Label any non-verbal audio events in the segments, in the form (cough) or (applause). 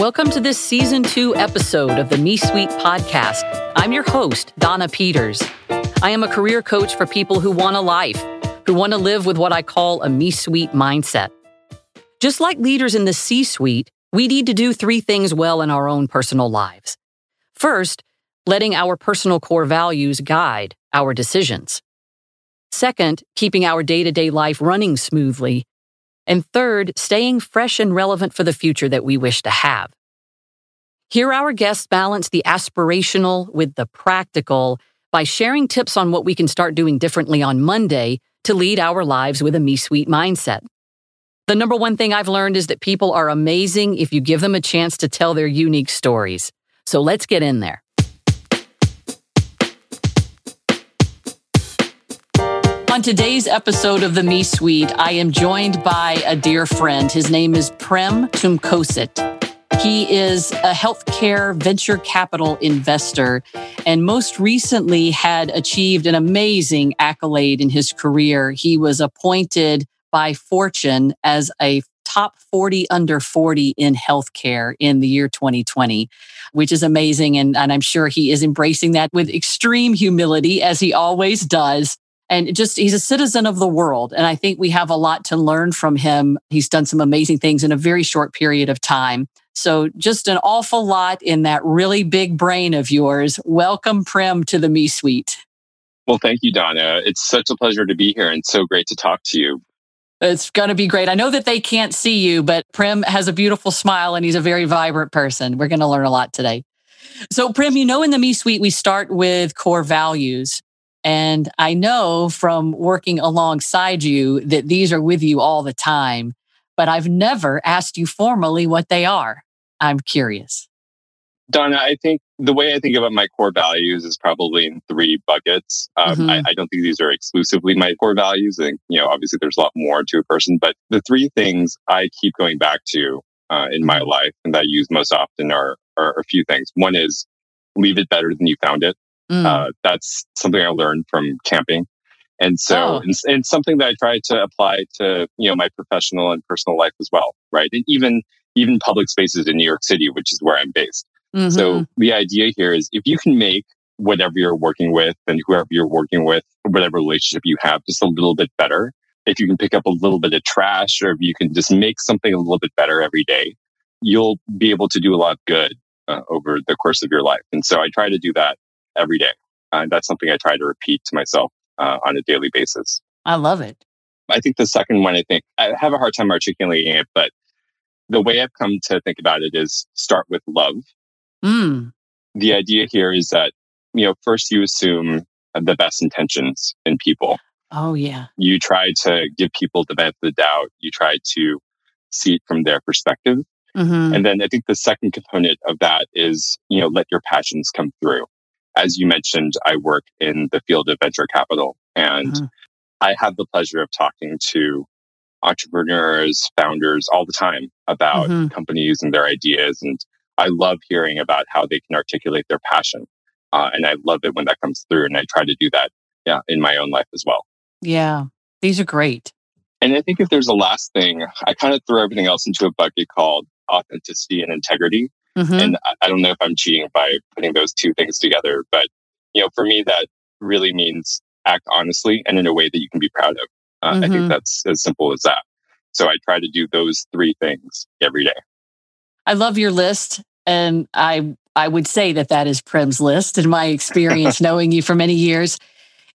Welcome to this season two episode of the Me Suite podcast. I'm your host, Donna Peters. I am a career coach for people who want a life, who want to live with what I call a Me Suite mindset. Just like leaders in the C suite, we need to do three things well in our own personal lives. First, letting our personal core values guide our decisions. Second, keeping our day to day life running smoothly and third, staying fresh and relevant for the future that we wish to have. Here, our guests balance the aspirational with the practical by sharing tips on what we can start doing differently on Monday to lead our lives with a Me Suite mindset. The number one thing I've learned is that people are amazing if you give them a chance to tell their unique stories. So let's get in there. On today's episode of the Me Suite, I am joined by a dear friend. His name is Prem Tumkosit. He is a healthcare venture capital investor and most recently had achieved an amazing accolade in his career. He was appointed by Fortune as a top 40 under 40 in healthcare in the year 2020, which is amazing. And, and I'm sure he is embracing that with extreme humility, as he always does and just he's a citizen of the world. And I think we have a lot to learn from him. He's done some amazing things in a very short period of time. So just an awful lot in that really big brain of yours. Welcome, Prem, to the Me Suite. Well, thank you, Donna. It's such a pleasure to be here and so great to talk to you. It's going to be great. I know that they can't see you, but Prem has a beautiful smile and he's a very vibrant person. We're going to learn a lot today. So, Prem, you know, in the Me Suite, we start with core values. And I know from working alongside you that these are with you all the time, but I've never asked you formally what they are. I'm curious. Donna, I think the way I think about my core values is probably in three buckets. Um, mm-hmm. I, I, don't think these are exclusively my core values. And, you know, obviously there's a lot more to a person, but the three things I keep going back to uh, in my mm-hmm. life and that I use most often are, are a few things. One is leave it better than you found it. Mm. Uh, that's something I learned from camping. And so, oh. and, and, something that I try to apply to, you know, my professional and personal life as well, right? And even, even public spaces in New York City, which is where I'm based. Mm-hmm. So the idea here is if you can make whatever you're working with and whoever you're working with, whatever relationship you have, just a little bit better. If you can pick up a little bit of trash or if you can just make something a little bit better every day, you'll be able to do a lot of good uh, over the course of your life. And so I try to do that every day. Uh, and that's something I try to repeat to myself uh, on a daily basis. I love it. I think the second one, I think I have a hard time articulating it, but the way I've come to think about it is start with love. Mm. The idea here is that, you know, first you assume the best intentions in people. Oh, yeah. You try to give people the benefit of the doubt. You try to see it from their perspective. Mm-hmm. And then I think the second component of that is, you know, let your passions come through as you mentioned, I work in the field of venture capital and mm-hmm. I have the pleasure of talking to entrepreneurs, founders all the time about mm-hmm. companies and their ideas. And I love hearing about how they can articulate their passion. Uh, and I love it when that comes through. And I try to do that yeah, in my own life as well. Yeah, these are great. And I think if there's a last thing, I kind of throw everything else into a bucket called authenticity and integrity. Mm-hmm. And I don't know if I'm cheating by putting those two things together, but you know, for me, that really means act honestly and in a way that you can be proud of. Uh, mm-hmm. I think mm-hmm. that's as simple as that. So I try to do those three things every day. I love your list. And I, I would say that that is Prem's list in my (laughs) experience, knowing you for many years.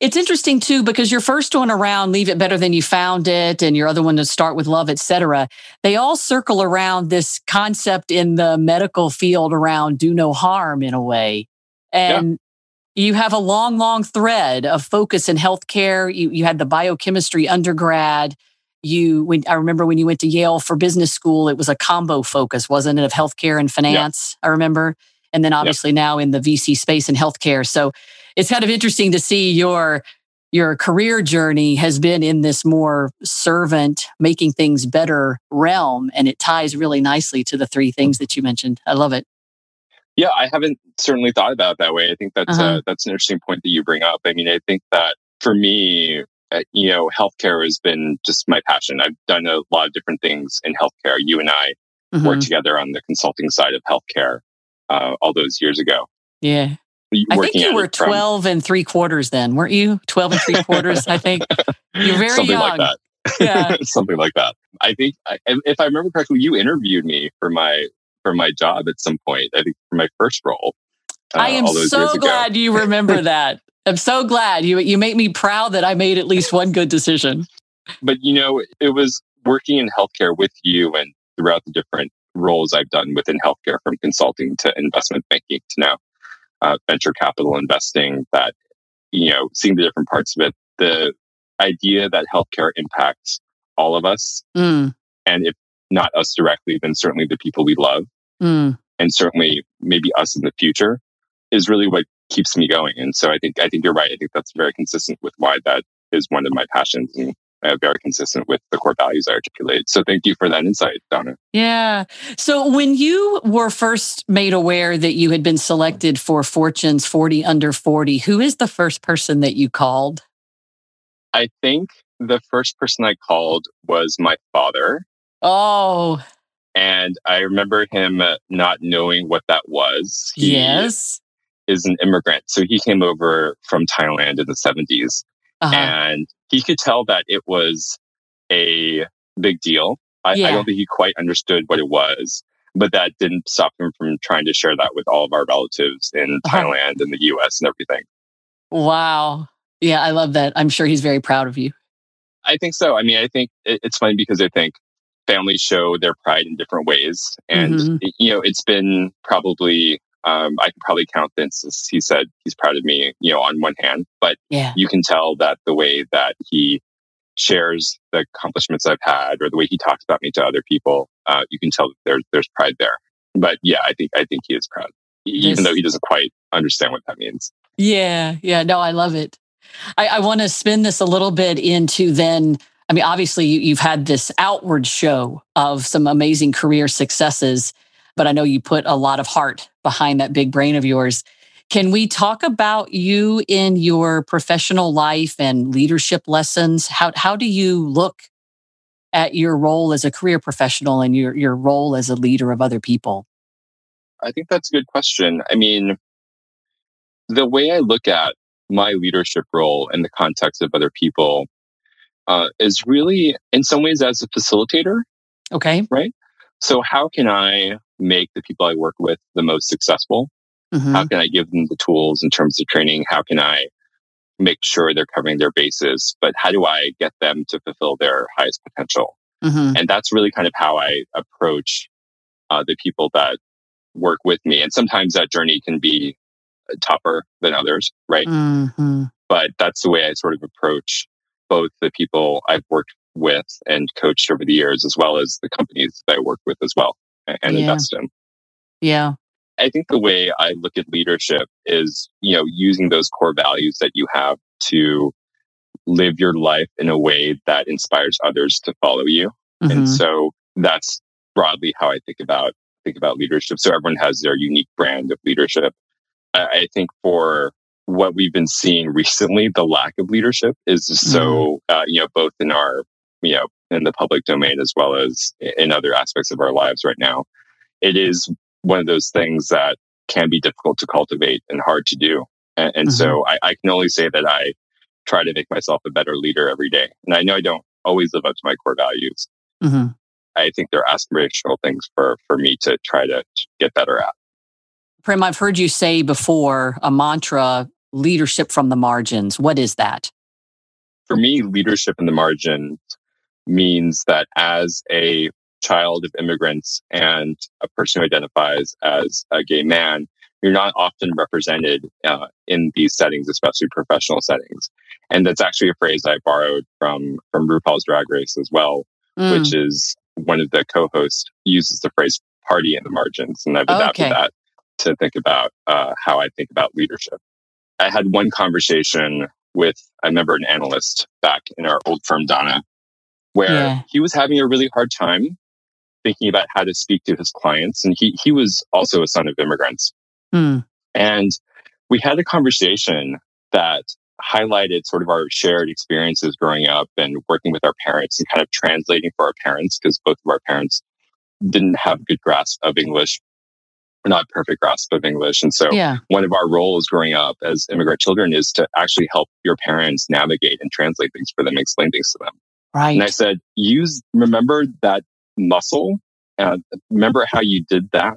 It's interesting too because your first one around leave it better than you found it, and your other one to start with love, etc. They all circle around this concept in the medical field around do no harm in a way, and yeah. you have a long, long thread of focus in healthcare. You you had the biochemistry undergrad. You when I remember when you went to Yale for business school, it was a combo focus, wasn't it, of healthcare and finance? I remember, and then obviously now in the VC space and healthcare. So it's kind of interesting to see your your career journey has been in this more servant making things better realm and it ties really nicely to the three things that you mentioned i love it yeah i haven't certainly thought about it that way i think that's uh-huh. uh, that's an interesting point that you bring up i mean i think that for me uh, you know healthcare has been just my passion i've done a lot of different things in healthcare you and i mm-hmm. worked together on the consulting side of healthcare uh, all those years ago. Yeah. I think you were 12 from... and three quarters then, weren't you? 12 and three quarters, I think. You're very Something young. like that. Yeah. (laughs) Something like that. I think, if I remember correctly, you interviewed me for my for my job at some point. I think for my first role. Uh, I am so glad you remember (laughs) that. I'm so glad you you make me proud that I made at least one good decision. But you know, it was working in healthcare with you and throughout the different roles I've done within healthcare, from consulting to investment banking to now uh, venture capital investing. That you know, seeing the different parts of it, the idea that healthcare impacts all of us, mm. and if not us directly, then certainly the people we love, mm. and certainly maybe us in the future, is really what keeps me going. And so I think I think you're right. I think that's very consistent with why that is one of my passions and uh, very consistent with the core values I articulate. So thank you for that insight, Donna. Yeah. So when you were first made aware that you had been selected for Fortune's 40 under 40, who is the first person that you called? I think the first person I called was my father. Oh. And I remember him not knowing what that was. He, yes is an immigrant. So he came over from Thailand in the 70s. Uh-huh. And he could tell that it was a big deal. I, yeah. I don't think he quite understood what it was, but that didn't stop him from trying to share that with all of our relatives in uh-huh. Thailand and the US and everything. Wow. Yeah, I love that. I'm sure he's very proud of you. I think so. I mean, I think it's funny because I think families show their pride in different ways. And, mm-hmm. you know, it's been probably um, I can probably count the instances he said he's proud of me, you know, on one hand, but yeah. you can tell that the way that he shares the accomplishments I've had or the way he talks about me to other people, uh, you can tell that there's, there's pride there. But yeah, I think, I think he is proud, even though he doesn't quite understand what that means. Yeah. Yeah. No, I love it. I, I want to spin this a little bit into then I mean, obviously, you, have had this outward show of some amazing career successes but I know you put a lot of heart behind that big brain of yours. Can we talk about you in your professional life and leadership lessons? How, how do you look at your role as a career professional and your, your role as a leader of other people? I think that's a good question. I mean, the way I look at my leadership role in the context of other people uh, is really, in some ways, as a facilitator. Okay. Right. So, how can I make the people I work with the most successful? Mm-hmm. How can I give them the tools in terms of training? How can I make sure they're covering their bases? But how do I get them to fulfill their highest potential? Mm-hmm. And that's really kind of how I approach uh, the people that work with me. And sometimes that journey can be tougher than others, right? Mm-hmm. But that's the way I sort of approach both the people I've worked with and coached over the years, as well as the companies that I work with as well and yeah. invest in. Yeah. I think the way I look at leadership is, you know, using those core values that you have to live your life in a way that inspires others to follow you. Mm-hmm. And so that's broadly how I think about think about leadership. So everyone has their unique brand of leadership. I think for what we've been seeing recently, the lack of leadership is so, mm-hmm. uh, you know, both in our you know, in the public domain as well as in other aspects of our lives right now. It is one of those things that can be difficult to cultivate and hard to do. And, and mm-hmm. so I, I, can only say that I try to make myself a better leader every day. And I know I don't always live up to my core values. Mm-hmm. I think they're aspirational things for, for me to try to get better at. Prem, I've heard you say before a mantra leadership from the margins. What is that? For me, leadership in the margins means that as a child of immigrants and a person who identifies as a gay man, you're not often represented uh, in these settings, especially professional settings. And that's actually a phrase I borrowed from from RuPaul's Drag Race as well, mm. which is one of the co-hosts uses the phrase "party in the margins," and I've adapted okay. that to think about uh, how I think about leadership. I had one conversation with I remember an analyst back in our old firm, Donna, where yeah. he was having a really hard time thinking about how to speak to his clients. And he, he was also a son of immigrants. Mm. And we had a conversation that highlighted sort of our shared experiences growing up and working with our parents and kind of translating for our parents because both of our parents didn't have a good grasp of English, not perfect grasp of English. And so yeah. one of our roles growing up as immigrant children is to actually help your parents navigate and translate things for them, explain things to them. Right. And I said, use, remember that muscle. Uh, remember how you did that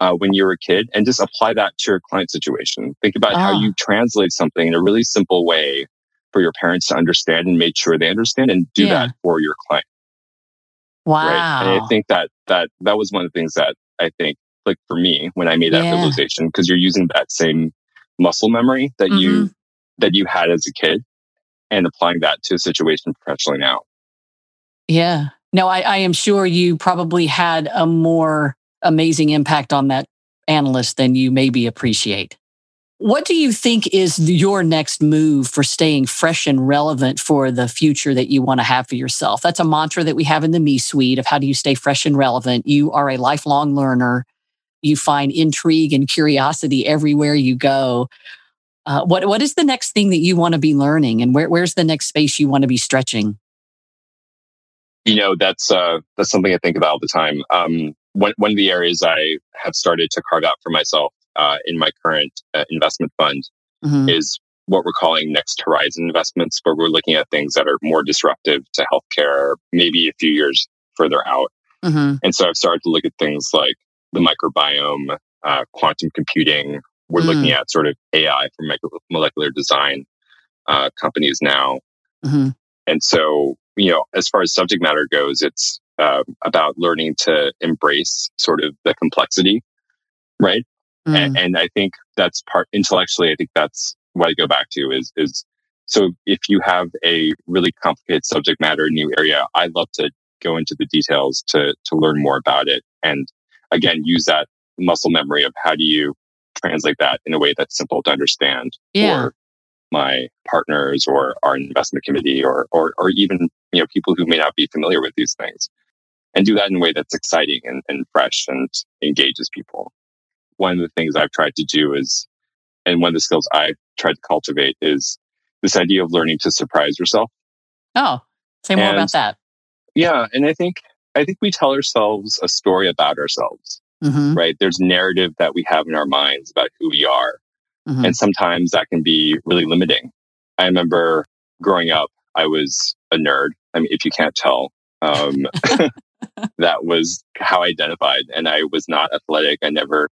uh, when you were a kid and just apply that to your client situation. Think about how Ah. you translate something in a really simple way for your parents to understand and make sure they understand and do Yeah. that for your client. Wow. Right. And I think that that that was one of the things that I think like for me when I made that Yeah. realization because you're using that same muscle memory that Mm-hmm. you that you had as a kid and applying that to a situation professionally now. Yeah. No, I, I am sure you probably had a more amazing impact on that analyst than you maybe appreciate. What do you think is your next move for staying fresh and relevant for the future that you want to have for yourself? That's a mantra that we have in the Me Suite of how do you stay fresh and relevant. You are a lifelong learner. You find intrigue and curiosity everywhere you go. Uh, what what is the next thing that you want to be learning, and where, where's the next space you want to be stretching? You know, that's uh that's something I think about all the time. Um one one of the areas I have started to carve out for myself uh, in my current uh, investment fund Mhm. is what we're calling next horizon investments, where we're looking at things that are more disruptive to healthcare, maybe a few years further out. Mhm. And so I've started to look at things like the microbiome, uh, quantum computing. We're Mm. looking at sort of AI for molecular design uh, companies now. Mhm. And so, you know, as far as subject matter goes, it's uh, about learning to embrace sort of the complexity, right? Mm. And, and I think that's part intellectually. I think that's what I go back to is is so if you have a really complicated subject matter, new area, I love to go into the details to to learn more about it, and again use that muscle memory of how do you translate that in a way that's simple to understand Yeah. for my partners or our investment committee or or or even you know people who may not be familiar with these things, and do that in a way that's exciting and, and fresh and engages people one of the things I've tried to do is, and one of the skills I've tried to cultivate is this idea of learning to surprise yourself. Oh, say more And- about that. Yeah. And I think, I think we tell ourselves a story about ourselves, hmm right? There's narrative that we have in our minds about who we are. hmm And sometimes that can be really limiting. I remember growing up, I was a nerd. I mean, if you can't tell, um, (laughs) (laughs) that was how I identified. And I was not athletic. I never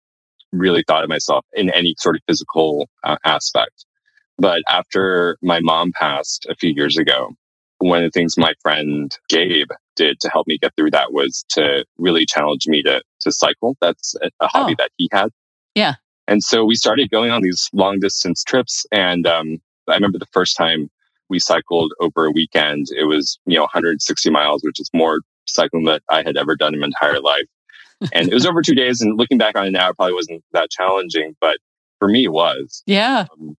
really thought of myself in any sort of physical uh, aspect. But after my mom passed a few years ago, one of the things my friend Gabe did to help me get through that was to really challenge me to, to cycle. That's a, a hobby Oh. that he had. Yeah. And so we started going on these long distance trips. And um, I remember the first time we cycled over a weekend, it was, you know, 160 miles, which is more cycling that I had ever done in my entire life. And it was over two days. And looking back on it now, it probably wasn't that challenging, but for me, it was. (laughs) Yeah. Um,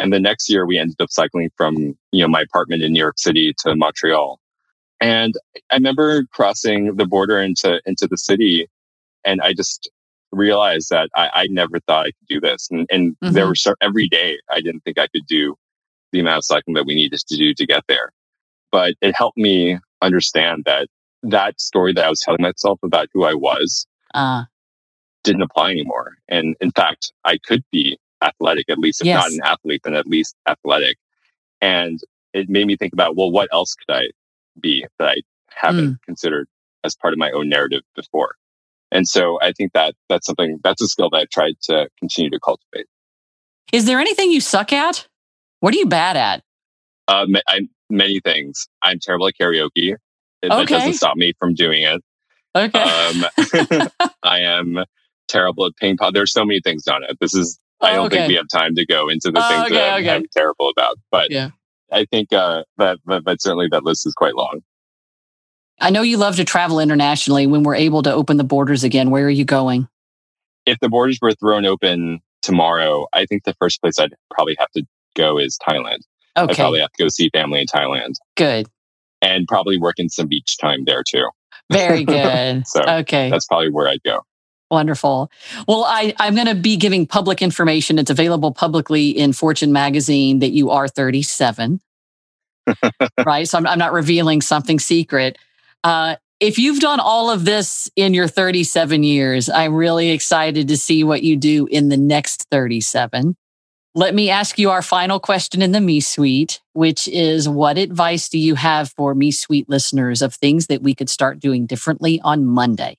and the next year, we ended up cycling from you know my apartment in New York City to Montreal. And I remember crossing the border into into the city, and I just realized that I, I never thought I could do this. And, and there Mhm. were cer- every day I didn't think I could do the amount of cycling that we needed to do to get there. But it helped me understand that that story that I was telling myself about who I was Uh, didn't apply anymore. And in fact, I could be athletic, at least if not an athlete, then at least athletic. And it made me think about, well, what else could I be that I haven't considered as part of my own narrative before? And so I think that that's something, that's a skill that I've tried to continue to cultivate. is there anything you suck at? What are you bad at? Uh, I, many things. I'm terrible at karaoke. It, Okay. doesn't stop me from doing it. Okay. Um, (laughs) I am terrible at ping pong. There's so many things, Donna. This is I don't Oh, okay. think we have time to go into the Oh, things okay, that I'm, okay. I'm terrible about. But Yeah. I think uh, that, but, but certainly that list is quite long. I know you love to travel internationally. When we're able to open the borders again, where are you going? If the borders were thrown open tomorrow, I think the first place I'd probably have to go is Thailand. Okay. I'd probably have to go see family in Thailand good. and probably work in some beach time there too. Very (laughs) good. So, okay. That's probably where I'd go. Wonderful. Well, I, I'm going to be giving public information. It's available publicly in Fortune magazine that you are 37. (laughs) right. So I'm, I'm not revealing something secret. Uh, if you've done all of this in your 37 years, I'm really excited to see what you do in the next 37. Let me ask you our final question in the Me Suite, which is what advice do you have for Me Suite listeners of things that we could start doing differently on Monday?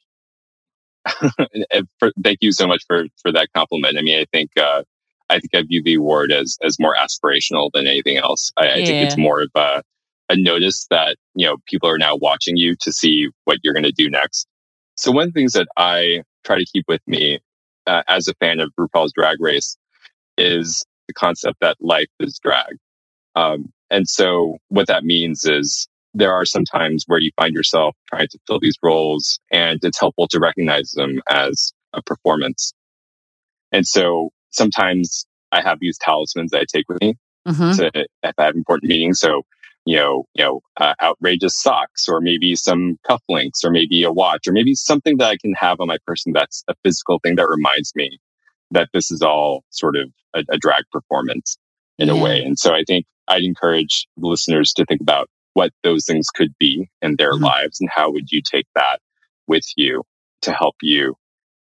(laughs) Thank you so much for for that compliment. I mean, I think uh, I think I view the award as as more aspirational than anything else. I, yeah. I think it's more of a a notice that you know people are now watching you to see what you're going to do next. So one of the things that I try to keep with me uh, as a fan of RuPaul's Drag Race is the concept that life is drag. Um, and so what that means is there are some times where you find yourself trying to fill these roles and it's helpful to recognize them as a performance. And so sometimes I have these talismans that I take with me mm-hmm. to, if I have important meetings. So, you know, you know, uh, outrageous socks or maybe some cufflinks or maybe a watch or maybe something that I can have on my person that's a physical thing that reminds me that this is all sort of a, a drag performance in yeah. a way. And so I think I'd encourage listeners to think about what those things could be in their mm-hmm. lives and how would you take that with you to help you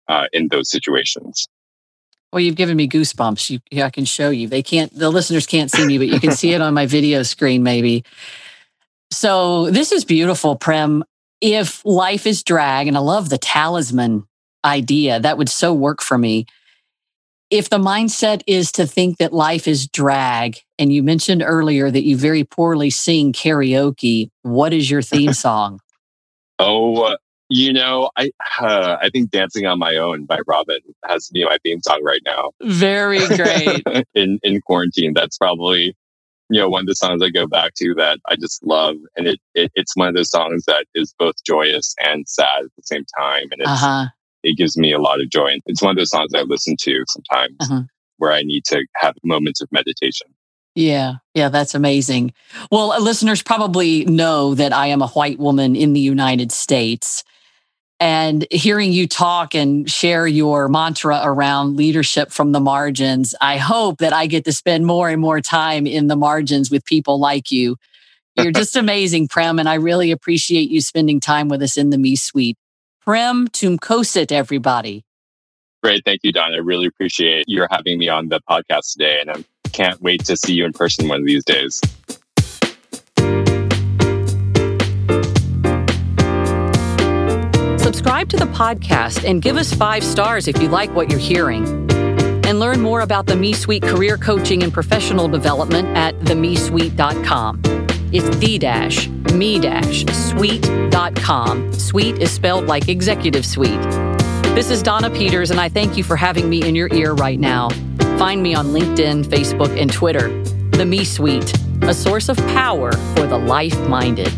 uh, in those situations. Well, you've given me goosebumps. You, I can show you. They can't, the listeners can't see me, but you can see it on my video screen, maybe. So this is beautiful, Prem. If life is drag, and I love the talisman idea, that would so work for me if the mindset is to think that life is drag, and you mentioned earlier that you very poorly sing karaoke, what is your theme (laughs) song? oh, you know, I uh, (sighs) I think "Dancing on My Own" by Robyn has to be my theme song right now. Very great. (laughs) in in quarantine, that's probably you know one of the songs I go back to that I just love, and it, it it's one of those songs that is both joyous and sad at the same time, and it's uh-huh it gives me a lot of joy. And it's one of those songs I listen to sometimes uh-huh. where I need to have moments of meditation. Yeah, yeah, that's amazing. Well, uh, listeners probably know that I am a white woman in the United States. And hearing you talk and share your mantra around leadership from the margins, I hope that I get to spend more and more time in the margins with people like you. You're (laughs) just amazing, Prem, and I really appreciate you spending time with us in the Me Suite. Prem Tumkosit, everybody. Great. Thank you, Don. I really appreciate your having me on the podcast today. And I can't wait to see you in person one of these days. Subscribe to the podcast and give us five stars if you like what you're hearing. And learn more about the Me Suite career coaching and professional development at themesuite.com. It's the dash me dash suite.com. Suite is spelled like executive suite. This is Donna Peters, and I thank you for having me in your ear right now. Find me on LinkedIn, Facebook, and Twitter. The Me Suite, a source of power for the life minded.